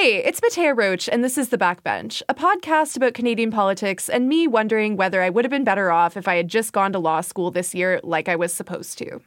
Hey, it's Mattea Roach, and this is The Backbench, a podcast about Canadian politics and me wondering whether I would have been better off if I had just gone to law school this year like I was supposed to.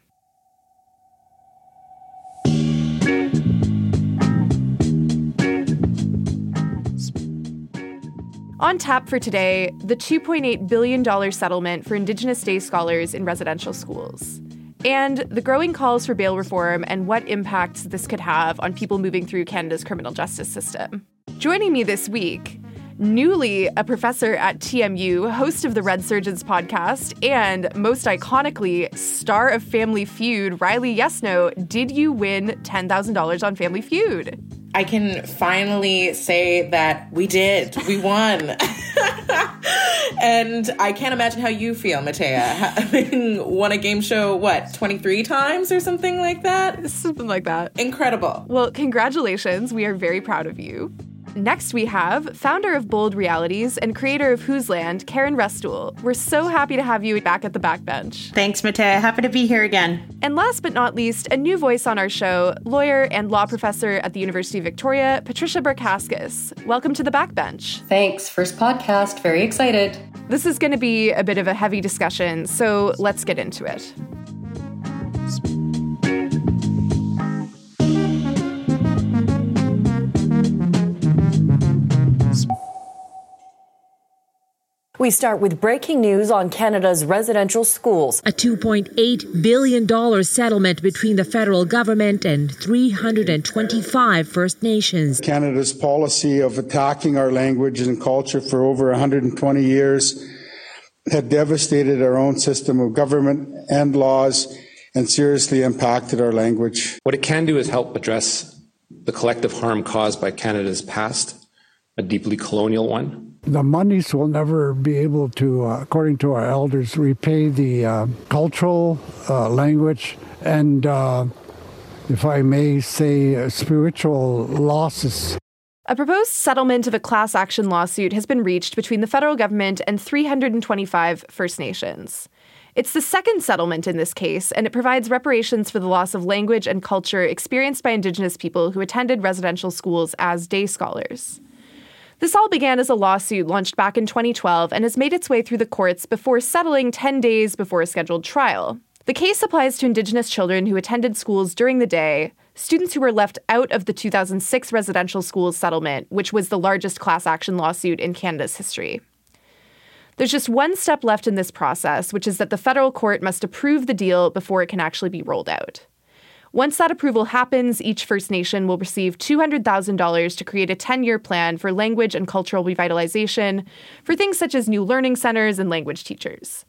On tap for today, the $2.8 billion settlement for Indigenous Day scholars in residential schools, and the growing calls for bail reform and what impacts this could have on people moving through Canada's criminal justice system. Joining me this week, newly a professor at TMU, host of the Red Surgeons podcast, and most iconically, star of Family Feud, Riley Yesno. Did you win $10,000 on Family Feud? I can finally say that we did. We won. and I can't imagine how you feel, Mattea, having won a game show, what, 23 times or something like that? Something like that. Incredible. Well, congratulations. We are very proud of you. Next, we have founder of Bold Realities and creator of Whose Land, Karen Restoule. We're so happy to have you back at the backbench. Thanks, Mattea. Happy to be here again. And last but not least, a new voice on our show, lawyer and law professor at the University of Victoria, Patricia Barkaskas. Welcome to the backbench. Thanks. First podcast. Very excited. This is going to be a bit of a heavy discussion, so let's get into it. We start with breaking news on Canada's residential schools. A $2.8 billion settlement between the federal government and 325 First Nations. Canada's policy of attacking our language and culture for over 120 years had devastated our own system of government and laws and seriously impacted our language. What it can do is help address the collective harm caused by Canada's past, a deeply colonial one the monies will never be able to, uh, according to our elders, repay the uh, cultural, uh, language, and, uh, if I may say, uh, spiritual losses. A proposed settlement of a class action lawsuit has been reached between the federal government and 325 First Nations. It's the second settlement in this case, and it provides reparations for the loss of language and culture experienced by Indigenous people who attended residential schools as day scholars. This all began as a lawsuit launched back in 2012 and has made its way through the courts before settling 10 days before a scheduled trial. The case applies to Indigenous children who attended schools during the day, students who were left out of the 2006 residential schools settlement, which was the largest class action lawsuit in Canada's history. There's just one step left in this process, which is that the federal court must approve the deal before it can actually be rolled out. Once that approval happens, each First Nation will receive $200,000 to create a 10 year plan for language and cultural revitalization for things such as new learning centers and language teachers.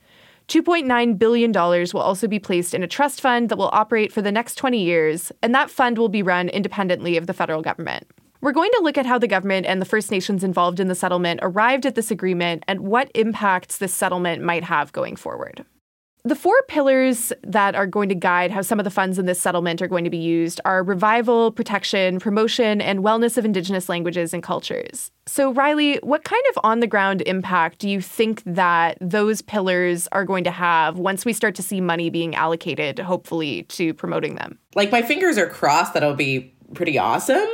$2.9 billion will also be placed in a trust fund that will operate for the next 20 years, and that fund will be run independently of the federal government. We're going to look at how the government and the First Nations involved in the settlement arrived at this agreement and what impacts this settlement might have going forward. The four pillars that are going to guide how some of the funds in this settlement are going to be used are revival, protection, promotion, and wellness of Indigenous languages and cultures. So, Riley, what kind of on the ground impact do you think that those pillars are going to have once we start to see money being allocated, hopefully, to promoting them? Like, my fingers are crossed that it'll be pretty awesome,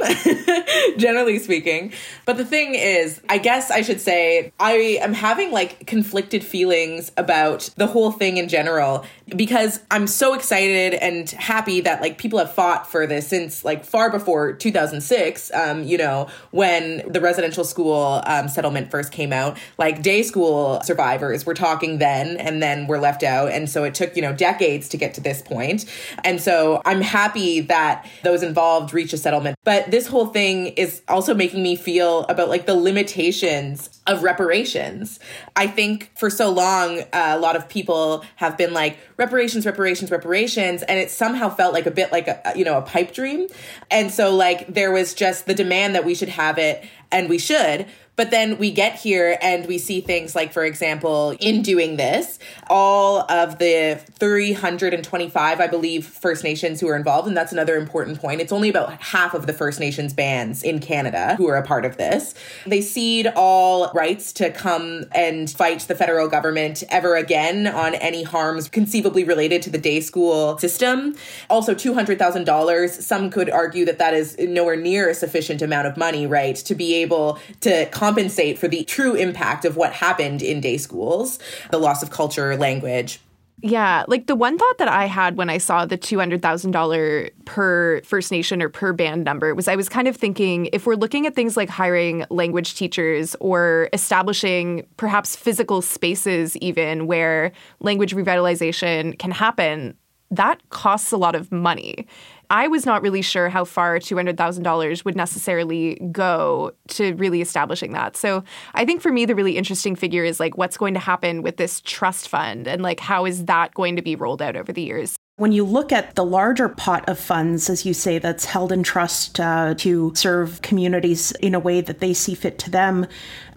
generally speaking. But the thing is, I guess I should say, I am having like conflicted feelings about the whole thing in general because I'm so excited and happy that like people have fought for this since like far before 2006, um, you know, when the residential school um, settlement first came out. Like day school survivors were talking then and then were left out. And so it took, you know, decades to get to this point. And so I'm happy that those involved reached a settlement. But this whole thing is also making me feel about like the limitations of reparations. I think for so long, uh, a lot of people have been like, reparations, reparations, reparations. And it somehow felt like a bit like a, you know, a pipe dream. And so like there was just the demand that we should have it and we should. But then we get here and we see things like, for example, in doing this, all of the 325, I believe, First Nations who are involved, and that's another important point. It's only about half of the First Nations bands in Canada who are a part of this. They cede all rights to come and fight the federal government ever again on any harms conceivably related to the day school system. Also, $200,000. Some could argue that that is nowhere near a sufficient amount of money, right, to be able to compensate for the true impact of what happened in day schools, the loss of culture, language. Yeah, like the one thought that I had when I saw the $200,000 per First Nation or per band number was I was kind of thinking if we're looking at things like hiring language teachers or establishing perhaps physical spaces, even where language revitalization can happen, that costs a lot of money. I was not really sure how far $200,000 would necessarily go to really establishing that. So I think for me, the really interesting figure is like what's going to happen with this trust fund and like how is that going to be rolled out over the years? When you look at the larger pot of funds, as you say, that's held in trust uh, to serve communities in a way that they see fit to them,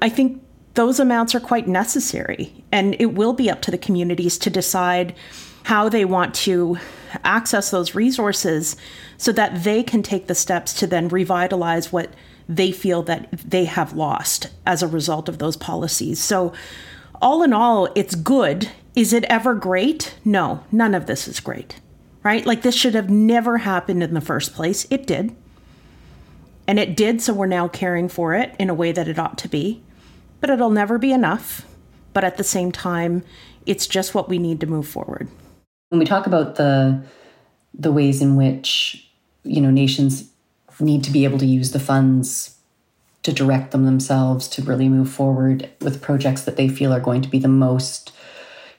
I think those amounts are quite necessary. And it will be up to the communities to decide how they want to access those resources so that they can take the steps to then revitalize what they feel that they have lost as a result of those policies. So, all in all, it's good. Is it ever great? No, none of this is great, right? Like, this should have never happened in the first place. It did. And it did, so we're now caring for it in a way that it ought to be. But it'll never be enough. But at the same time, it's just what we need to move forward. When we talk about the the ways in which you know nations need to be able to use the funds to direct them themselves to really move forward with projects that they feel are going to be the most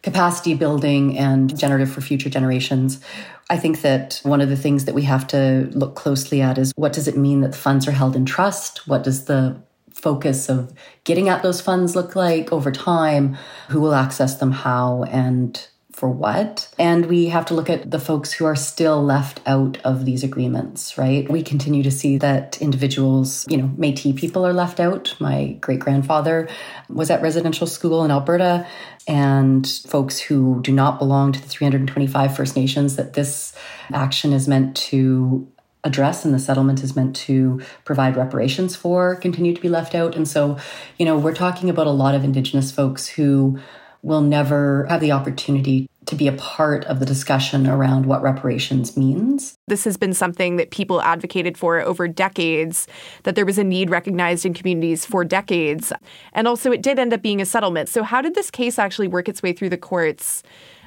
capacity building and generative for future generations. I think that one of the things that we have to look closely at is what does it mean that the funds are held in trust? What does the focus of getting at those funds look like over time? Who will access them how? And for what. And we have to look at the folks who are still left out of these agreements, right? We continue to see that individuals, you know, Metis people are left out. My great grandfather was at residential school in Alberta, and folks who do not belong to the 325 First Nations that this action is meant to address and the settlement is meant to provide reparations for continue to be left out. And so, you know, we're talking about a lot of Indigenous folks who will never have the opportunity to be a part of the discussion around what reparations means. This has been something that people advocated for over decades, that there was a need recognized in communities for decades. And also, it did end up being a settlement. So, how did this case actually work its way through the courts?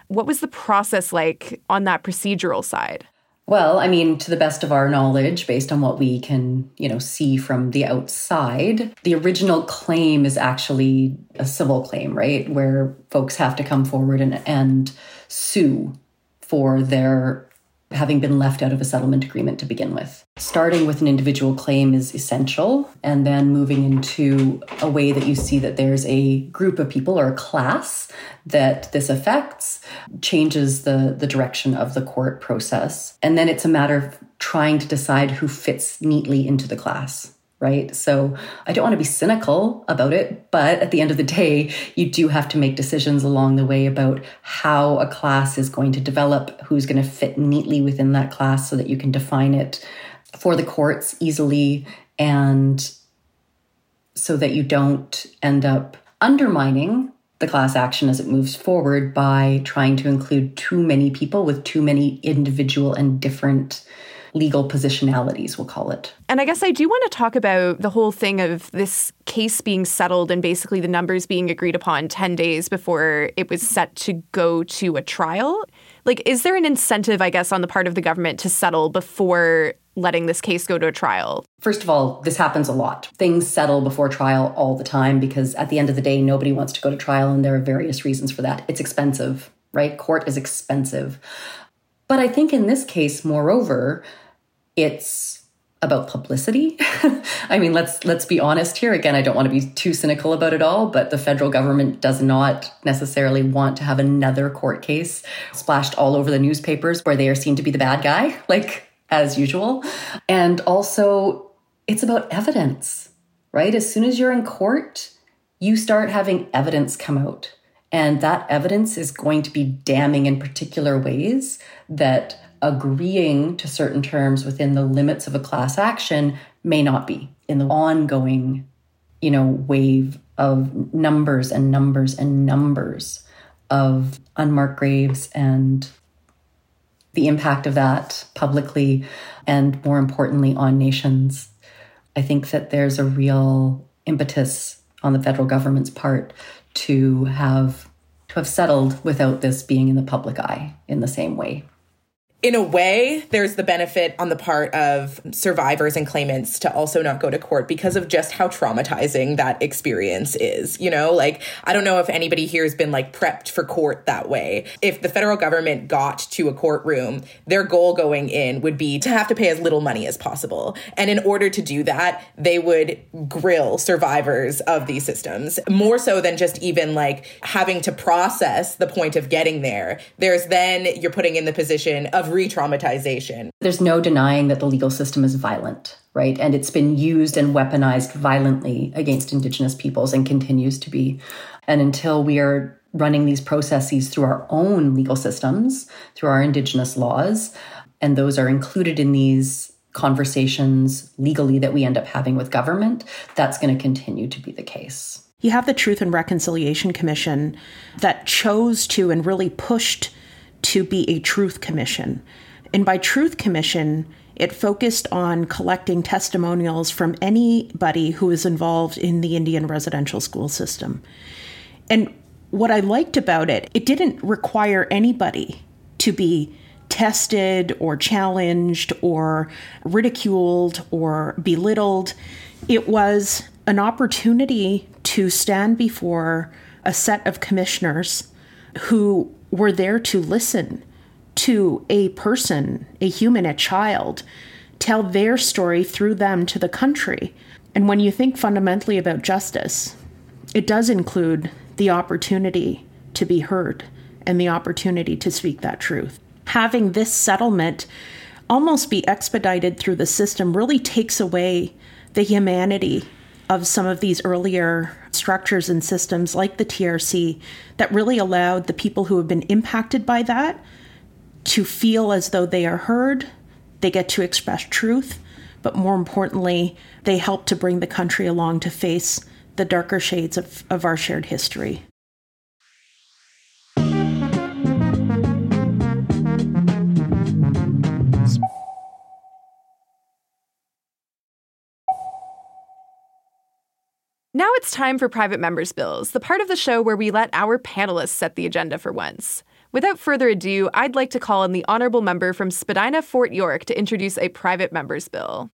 What was the process like on that procedural side? Well, I mean, to the best of our knowledge, based on what we can, you know, see from the outside, the original claim is actually a civil claim, right? Where folks have to come forward and, and sue for their having been left out of a settlement agreement to begin with. Starting with an individual claim is essential, and then moving into a way that you see that there's a group of people or a class that this affects changes the, the direction of the court process. And then it's a matter of trying to decide who fits neatly into the class right? So I don't want to be cynical about it, but at the end of the day, you do have to make decisions along the way about how a class is going to develop, who's going to fit neatly within that class so that you can define it for the courts easily and so that you don't end up undermining the class action as it moves forward by trying to include too many people with too many individual and different legal positionalities, we'll call it. And I guess I do want to talk about the whole thing of this case being settled and basically the numbers being agreed upon 10 days before it was set to go to a trial. Like, is there an incentive, I guess, on the part of the government to settle before letting this case go to a trial? First of all, this happens a lot. Things settle before trial all the time because at the end of the day, nobody wants to go to trial, and there are various reasons for that. It's expensive, right? Court is expensive. But I think in this case, moreover, it's about publicity. I mean, let's let's be honest here. Again, I don't want to be too cynical about it all, but the federal government does not necessarily want to have another court case splashed all over the newspapers where they are seen to be the bad guy, like as usual. And also, it's about evidence, right? As soon as you're in court, you start having evidence come out. And that evidence is going to be damning in particular ways that agreeing to certain terms within the limits of a class action may not be in the ongoing you know wave of numbers and numbers and numbers of unmarked graves and the impact of that publicly and more importantly on nations. I think that there's a real impetus on the federal government's part to have to have settled without this being in the public eye in the same way in a way, there's the benefit on the part of survivors and claimants to also not go to court because of just how traumatizing that experience is. You know, like, I don't know if anybody here has been like prepped for court that way. If the federal government got to a courtroom, their goal going in would be to have to pay as little money as possible. And in order to do that, they would grill survivors of these systems more so than just even like having to process the point of getting there. There's then you're putting in the position of re traumatization. There's no denying that the legal system is violent, right? And it's been used and weaponized violently against Indigenous peoples and continues to be. And until we are running these processes through our own legal systems, through our Indigenous laws, and those are included in these conversations legally that we end up having with government, that's going to continue to be the case. You have the Truth and Reconciliation Commission that chose to and really pushed to be a truth commission. And by truth commission, it focused on collecting testimonials from anybody who is involved in the Indian residential school system. And what I liked about it, it didn't require anybody to be tested or challenged or ridiculed or belittled. It was an opportunity to stand before a set of commissioners who were there to listen to a person, a human, a child, tell their story through them to the country. And when you think fundamentally about justice, it does include the opportunity to be heard and the opportunity to speak that truth. Having this settlement almost be expedited through the system really takes away the humanity of some of these earlier structures and systems like the TRC that really allowed the people who have been impacted by that to feel as though they are heard, they get to express truth, but more importantly, they help to bring the country along to face the darker shades of, of our shared history. It's time for Private Members Bills, the part of the show where we let our panelists set the agenda for once. Without further ado, I'd like to call on the honorable member from Spadina, Fort York to introduce a private members bill.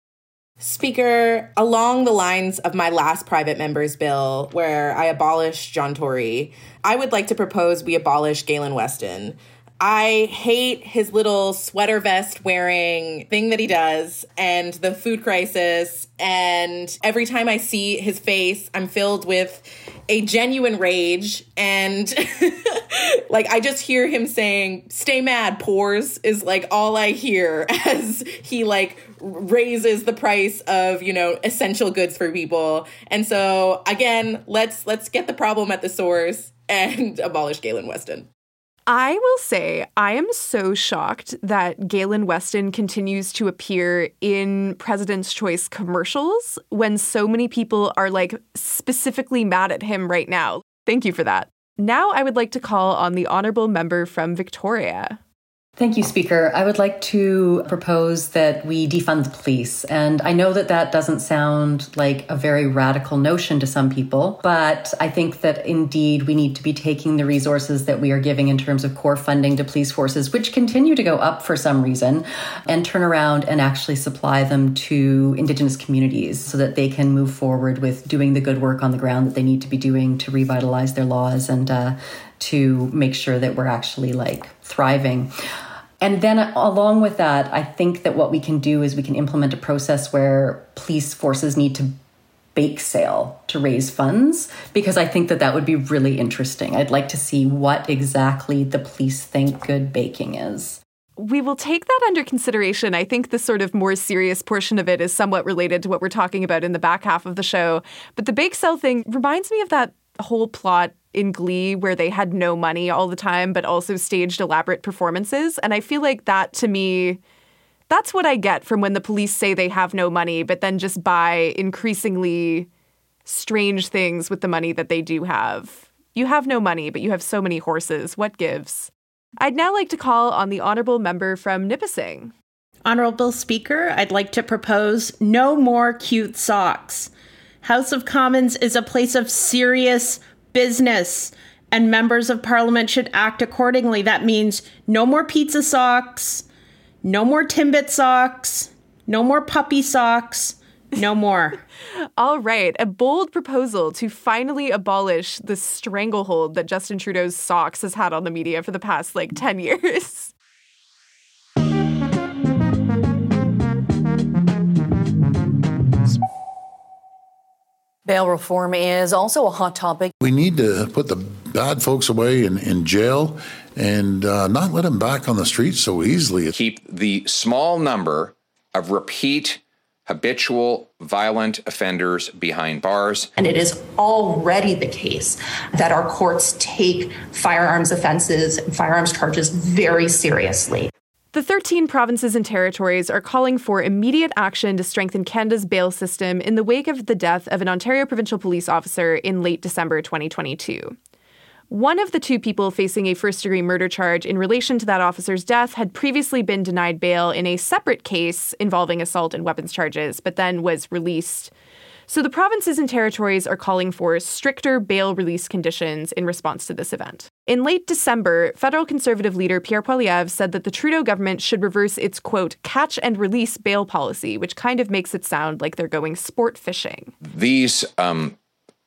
Speaker, along the lines of my last private members bill, where I abolished John Tory, I would like to propose we abolish Galen Weston. I hate his little sweater vest wearing thing that he does and the food crisis. And every time I see his face, I'm filled with a genuine rage. And like, I just hear him saying, stay mad, pores, is like all I hear as he like raises the price of, you know, essential goods for people. And so again, let's, let's get the problem at the source and abolish Galen Weston. I will say I am so shocked that Galen Weston continues to appear in President's Choice commercials when so many people are like specifically mad at him right now. Thank you for that. Now I would like to call on the honorable member from Victoria. Thank you, Speaker. I would like to propose that we defund the police. And I know that that doesn't sound like a very radical notion to some people, but I think that indeed we need to be taking the resources that we are giving in terms of core funding to police forces, which continue to go up for some reason, and turn around and actually supply them to Indigenous communities so that they can move forward with doing the good work on the ground that they need to be doing to revitalize their laws and uh, to make sure that we're actually like thriving. And then along with that, I think that what we can do is we can implement a process where police forces need to bake sale to raise funds because I think that that would be really interesting. I'd like to see what exactly the police think good baking is. We will take that under consideration. I think the sort of more serious portion of it is somewhat related to what we're talking about in the back half of the show. But the bake sale thing reminds me of that whole plot in Glee where they had no money all the time, but also staged elaborate performances. And I feel like that to me, that's what I get from when the police say they have no money, but then just buy increasingly strange things with the money that they do have. You have no money, but you have so many horses. What gives? I'd now like to call on the honorable member from Nipissing. Honorable Speaker, I'd like to propose no more cute socks. House of Commons is a place of serious business, and members of parliament should act accordingly. That means no more pizza socks, no more Timbit socks, no more puppy socks, no more. All right, a bold proposal to finally abolish the stranglehold that Justin Trudeau's socks has had on the media for the past like 10 years. Bail reform is also a hot topic. We need to put the bad folks away in, in jail and uh, not let them back on the streets so easily. Keep the small number of repeat habitual violent offenders behind bars. And it is already the case that our courts take firearms offenses and firearms charges very seriously. The 13 provinces and territories are calling for immediate action to strengthen Canada's bail system in the wake of the death of an Ontario provincial police officer in late December 2022. One of the two people facing a first degree murder charge in relation to that officer's death had previously been denied bail in a separate case involving assault and weapons charges, but then was released so the provinces and territories are calling for stricter bail release conditions in response to this event. In late December, federal conservative leader Pierre Poilievre said that the Trudeau government should reverse its quote catch and release bail policy, which kind of makes it sound like they're going sport fishing. These um,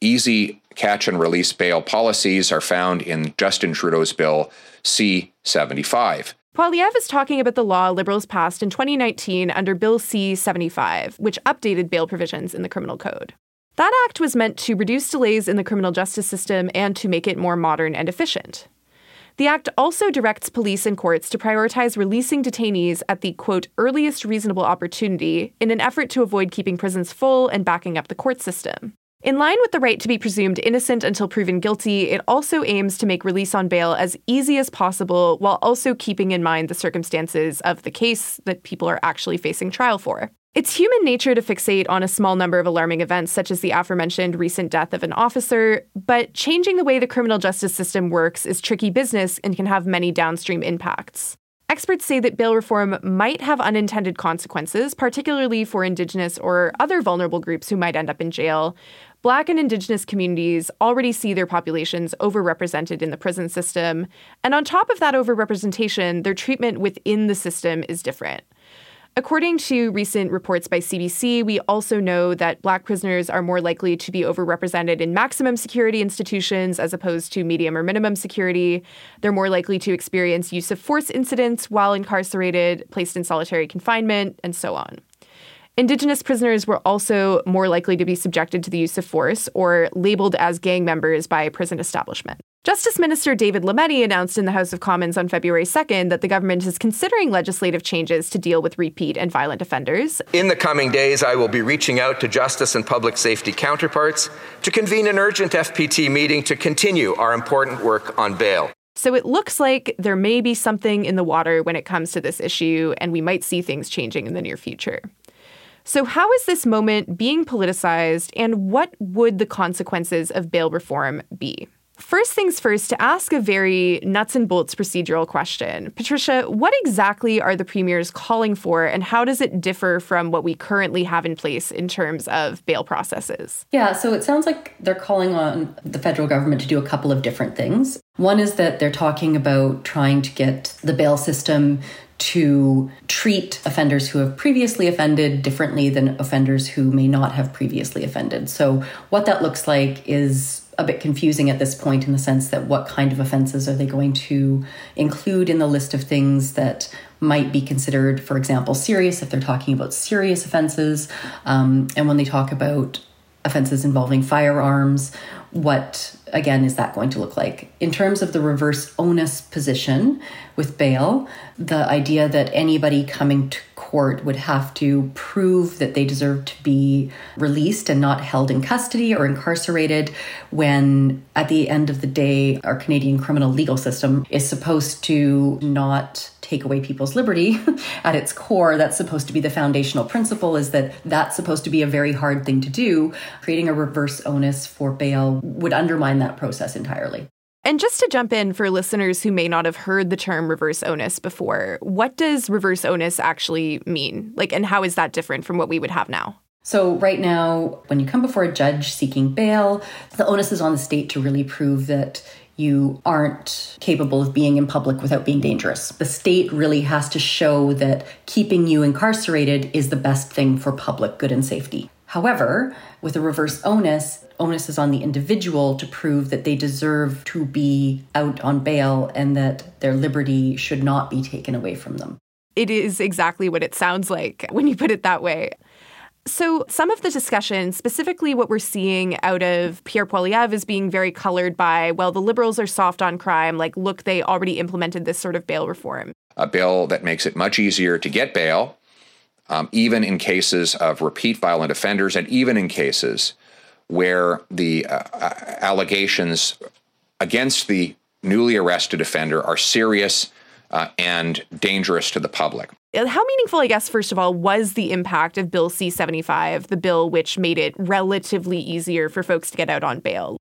easy catch and release bail policies are found in Justin Trudeau's bill C75. Poilievre is talking about the law liberals passed in 2019 under Bill C 75, which updated bail provisions in the criminal code. That act was meant to reduce delays in the criminal justice system and to make it more modern and efficient. The act also directs police and courts to prioritize releasing detainees at the quote earliest reasonable opportunity in an effort to avoid keeping prisons full and backing up the court system. In line with the right to be presumed innocent until proven guilty, it also aims to make release on bail as easy as possible while also keeping in mind the circumstances of the case that people are actually facing trial for. It's human nature to fixate on a small number of alarming events, such as the aforementioned recent death of an officer, but changing the way the criminal justice system works is tricky business and can have many downstream impacts. Experts say that bail reform might have unintended consequences, particularly for Indigenous or other vulnerable groups who might end up in jail, Black and Indigenous communities already see their populations overrepresented in the prison system. And on top of that overrepresentation, their treatment within the system is different. According to recent reports by CBC, we also know that Black prisoners are more likely to be overrepresented in maximum security institutions as opposed to medium or minimum security. They're more likely to experience use of force incidents while incarcerated, placed in solitary confinement, and so on. Indigenous prisoners were also more likely to be subjected to the use of force or labeled as gang members by prison establishment. Justice Minister David Lametti announced in the House of Commons on February 2nd that the government is considering legislative changes to deal with repeat and violent offenders. In the coming days, I will be reaching out to justice and public safety counterparts to convene an urgent FPT meeting to continue our important work on bail. So it looks like there may be something in the water when it comes to this issue, and we might see things changing in the near future. So, how is this moment being politicized, and what would the consequences of bail reform be? First things first, to ask a very nuts and bolts procedural question. Patricia, what exactly are the premiers calling for, and how does it differ from what we currently have in place in terms of bail processes? Yeah, so it sounds like they're calling on the federal government to do a couple of different things. One is that they're talking about trying to get the bail system to treat offenders who have previously offended differently than offenders who may not have previously offended. So, what that looks like is a bit confusing at this point in the sense that what kind of offenses are they going to include in the list of things that might be considered, for example, serious if they're talking about serious offenses. Um, and when they talk about offenses involving firearms, what again is that going to look like? In terms of the reverse onus position with bail, the idea that anybody coming to court would have to prove that they deserve to be released and not held in custody or incarcerated when at the end of the day our Canadian criminal legal system is supposed to not take away people's liberty at its core that's supposed to be the foundational principle is that that's supposed to be a very hard thing to do creating a reverse onus for bail would undermine that process entirely and just to jump in for listeners who may not have heard the term reverse onus before, what does reverse onus actually mean? Like, and how is that different from what we would have now? So, right now, when you come before a judge seeking bail, the onus is on the state to really prove that you aren't capable of being in public without being dangerous. The state really has to show that keeping you incarcerated is the best thing for public good and safety. However, with a reverse onus, onus is on the individual to prove that they deserve to be out on bail and that their liberty should not be taken away from them. It is exactly what it sounds like when you put it that way. So, some of the discussion, specifically what we're seeing out of Pierre Poilievre, is being very colored by, well, the liberals are soft on crime. Like, look, they already implemented this sort of bail reform. A bill that makes it much easier to get bail, um, even in cases of repeat violent offenders, and even in cases where the uh, uh allegations against the newly arrested offender are serious uh, and dangerous to the public. How meaningful, I guess, first of all, was the impact of Bill C 75, the bill which made it relatively easier for folks to get out on bail?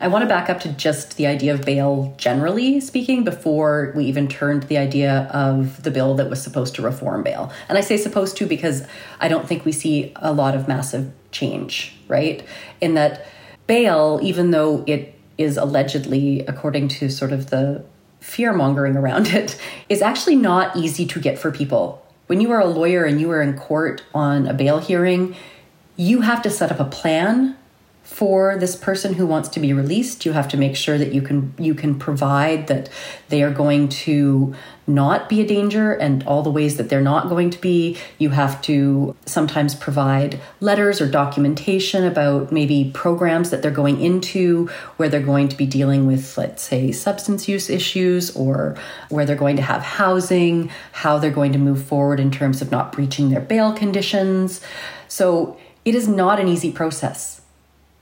I want to back up to just the idea of bail generally speaking before we even turned the idea of the bill that was supposed to reform bail. And I say supposed to because I don't think we see a lot of massive change, right? In that bail, even though it is allegedly, according to sort of the fear mongering around it is actually not easy to get for people. When you are a lawyer and you are in court on a bail hearing, you have to set up a plan for this person who wants to be released you have to make sure that you can you can provide that they are going to not be a danger and all the ways that they're not going to be. You have to sometimes provide letters or documentation about maybe programs that they're going into where they're going to be dealing with let's say substance use issues or where they're going to have housing how they're going to move forward in terms of not breaching their bail conditions. So it is not an easy process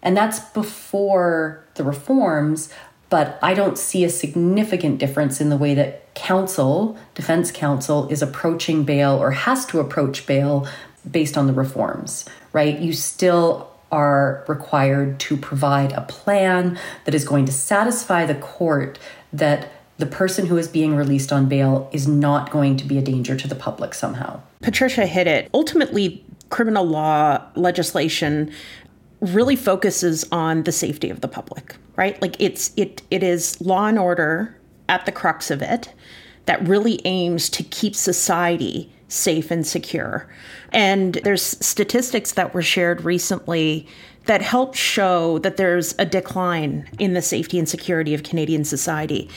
and that's before the reforms, but I don't see a significant difference in the way that counsel, defense counsel, is approaching bail or has to approach bail based on the reforms, right? You still are required to provide a plan that is going to satisfy the court that the person who is being released on bail is not going to be a danger to the public somehow. Patricia hit it. Ultimately, criminal law legislation really focuses on the safety of the public, right? Like it's it it is law and order at the crux of it that really aims to keep society safe and secure. And there's statistics that were shared recently that help show that there's a decline in the safety and security of Canadian society.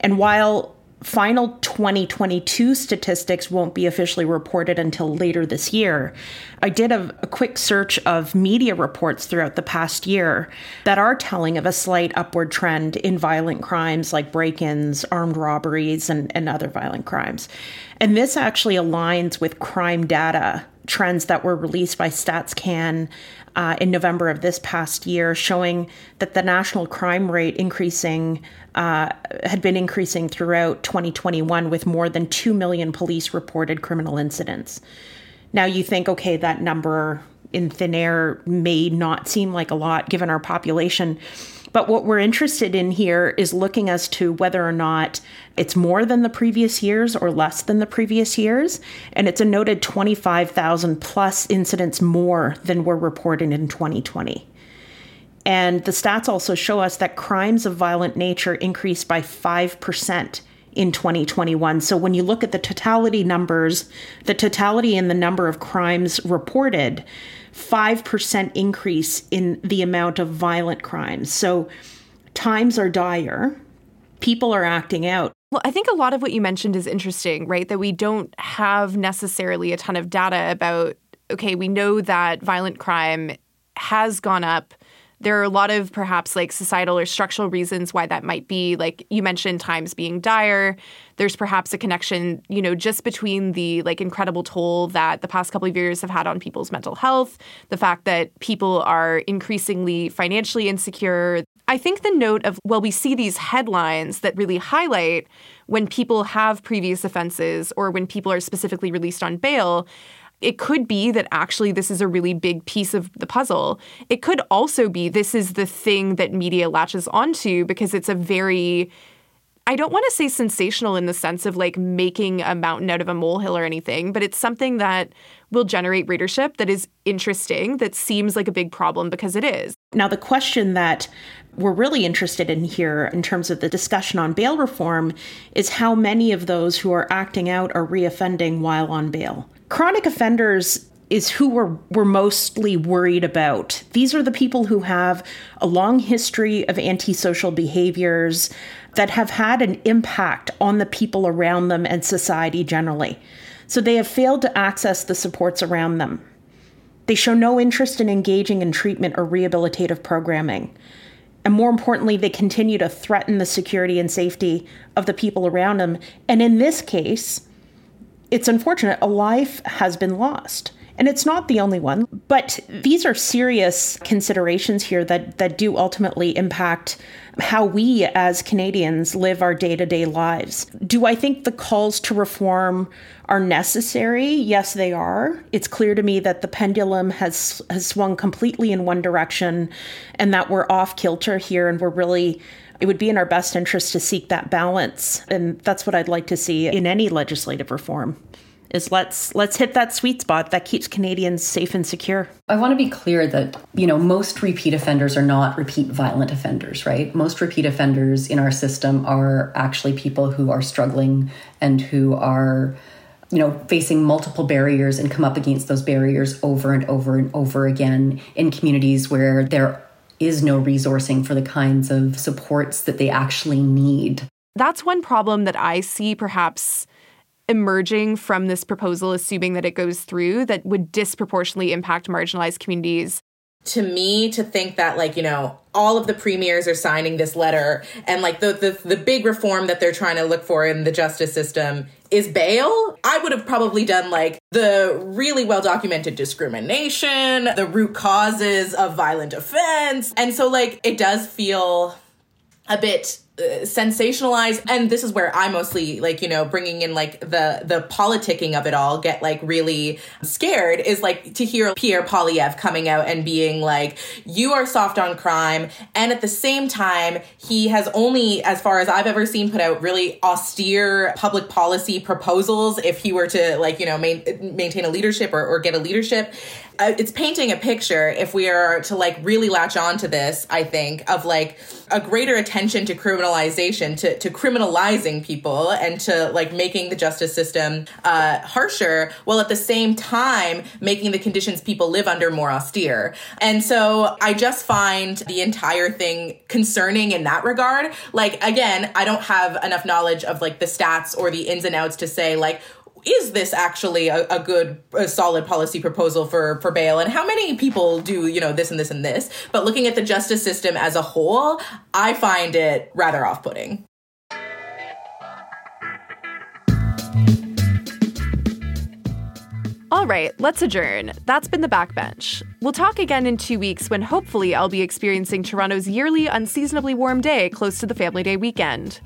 And while final 2022 statistics won't be officially reported until later this year. I did a, a, quick search of media reports throughout the past year that are telling of a slight upward trend in violent crimes like break ins, armed robberies, and, and other violent crimes. And this actually aligns with crime data trends that were released by StatsCan uh, in November of this past year, showing that the national crime rate increasing uh, had been increasing throughout 2021, with more than 2 million police reported criminal incidents. Now you think, okay, that number in thin air may not seem like a lot given our population. But what we're interested in here is looking as to whether or not it's more than the previous years or less than the previous years. And it's a noted 25,000 plus incidents more than were reported in 2020. And the stats also show us that crimes of violent nature increased by 5% in 2021. So when you look at the totality numbers, the totality in the number of crimes reported, 5% increase in the amount of violent crimes. So times are dire. People are acting out. Well, I think a lot of what you mentioned is interesting, right? That we don't have necessarily a ton of data about, okay, we know that violent crime has gone up there are a lot of perhaps like societal or structural reasons why that might be. Like you mentioned, times being dire. There's perhaps a connection, you know, just between the like incredible toll that the past couple of years have had on people's mental health, the fact that people are increasingly financially insecure. I think the note of, well, we see these headlines that really highlight when people have previous offenses or when people are specifically released on bail it could be that actually this is a really big piece of the puzzle. It could also be this is the thing that media latches onto because it's a very I don't want to say sensational in the sense of like making a mountain out of a molehill or anything, but it's something that will generate readership that is interesting, that seems like a big problem because it is. Now, the question that we're really interested in here in terms of the discussion on bail reform is how many of those who are acting out are reoffending while on bail. Chronic offenders is who we're, we're mostly worried about. These are the people who have a long history of antisocial behaviors that have had an impact on the people around them and society generally. So they have failed to access the supports around them. They show no interest in engaging in treatment or rehabilitative programming. And more importantly, they continue to threaten the security and safety of the people around them. And in this case, it's unfortunate a life has been lost. And it's not the only one, but these are serious considerations here that, that do ultimately impact how we as Canadians live our day to day lives. Do I think the calls to reform are necessary? Yes, they are. It's clear to me that the pendulum has, has swung completely in one direction and that we're off kilter here and we're really it would be in our best interest to seek that balance. And that's what I'd like to see in any legislative reform. Is let's let's hit that sweet spot that keeps Canadians safe and secure. I want to be clear that, you know, most repeat offenders are not repeat violent offenders, right? Most repeat offenders in our system are actually people who are struggling and who are you know, facing multiple barriers and come up against those barriers over and over and over again in communities where there is no resourcing for the kinds of supports that they actually need. That's one problem that I see perhaps emerging from this proposal, assuming that it goes through, that would disproportionately impact marginalized communities. To me, to think that, like, you know, all of the premiers are signing this letter and like the, the the big reform that they're trying to look for in the justice system is bail. I would have probably done like the really well documented discrimination, the root causes of violent offense. And so like it does feel a bit sensationalized and this is where i mostly like you know bringing in like the the politicking of it all get like really scared is like to hear pierre Poilievre coming out and being like you are soft on crime and at the same time he has only as far as i've ever seen put out really austere public policy proposals if he were to like you know main, maintain a leadership or, or get a leadership uh, it's painting a picture if we are to like really latch on to this i think of like a greater attention to criminalization to, to criminalizing people and to like making the justice system uh, harsher while at the same time making the conditions people live under more austere. And so i just find the entire thing concerning in that regard. Like again i don't have enough knowledge of like the stats or the ins and outs to say like is this actually a, a good, a solid policy proposal for for bail? And how many people do you know this and this and this? But looking at the justice system as a whole, I find it rather off putting. All right, let's adjourn. That's been the backbench. We'll talk again in two weeks when hopefully I'll be experiencing Toronto's yearly unseasonably warm day close to the Family Day weekend.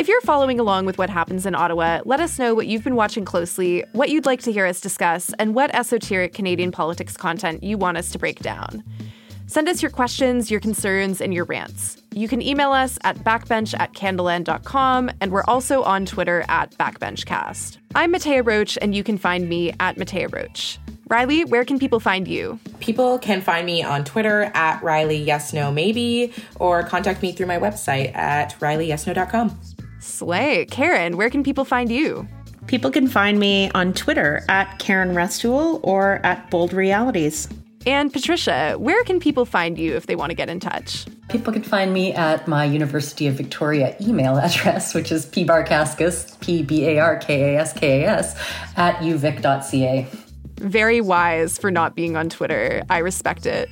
If you're following along with what happens in Ottawa, let us know what you've been watching closely, what you'd like to hear us discuss, and what esoteric Canadian politics content you want us to break down. Send us your questions, your concerns, and your rants. You can email us at backbench at canadaland.com, and we're also on Twitter at backbenchcast. I'm Mattea Roach, and you can find me at Mattea Roach. Riley, where can people find you? People can find me on Twitter at Riley Yes No Maybe, or contact me through my website at RileyYesNo.com. Slay. Karen, where can people find you? People can find me on Twitter at Karen Restoule or at Bold Realities. And Patricia, where can people find you if they want to get in touch? People can find me at my University of Victoria email address, which is pbarkaskas, P B A R K A S K A S, at uvic.ca. Very wise for not being on Twitter. I respect it.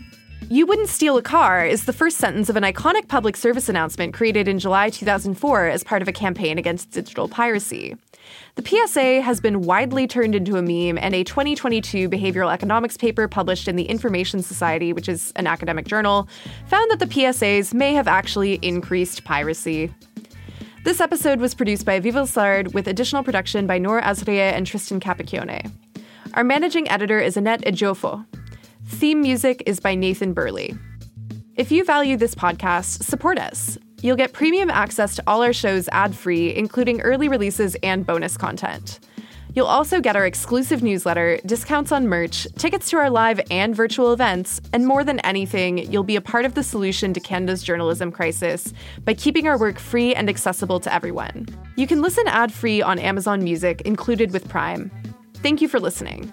You Wouldn't Steal a Car is the first sentence of an iconic public service announcement created in July 2004 as part of a campaign against digital piracy. The PSA has been widely turned into a meme, and a 2022 behavioral economics paper published in the Information Society, which is an academic journal, found that the PSAs may have actually increased piracy. This episode was produced by Aviva Lessard with additional production by Noor Azrieh and Tristan Capacchione. Our managing editor is Annette Ejiofor. Theme music is by Nathan Burley. If you value this podcast, support us. You'll get premium access to all our shows ad free, including early releases and bonus content. You'll also get our exclusive newsletter, discounts on merch, tickets to our live and virtual events, and more than anything, you'll be a part of the solution to Canada's journalism crisis by keeping our work free and accessible to everyone. You can listen ad free on Amazon Music, included with Prime. Thank you for listening.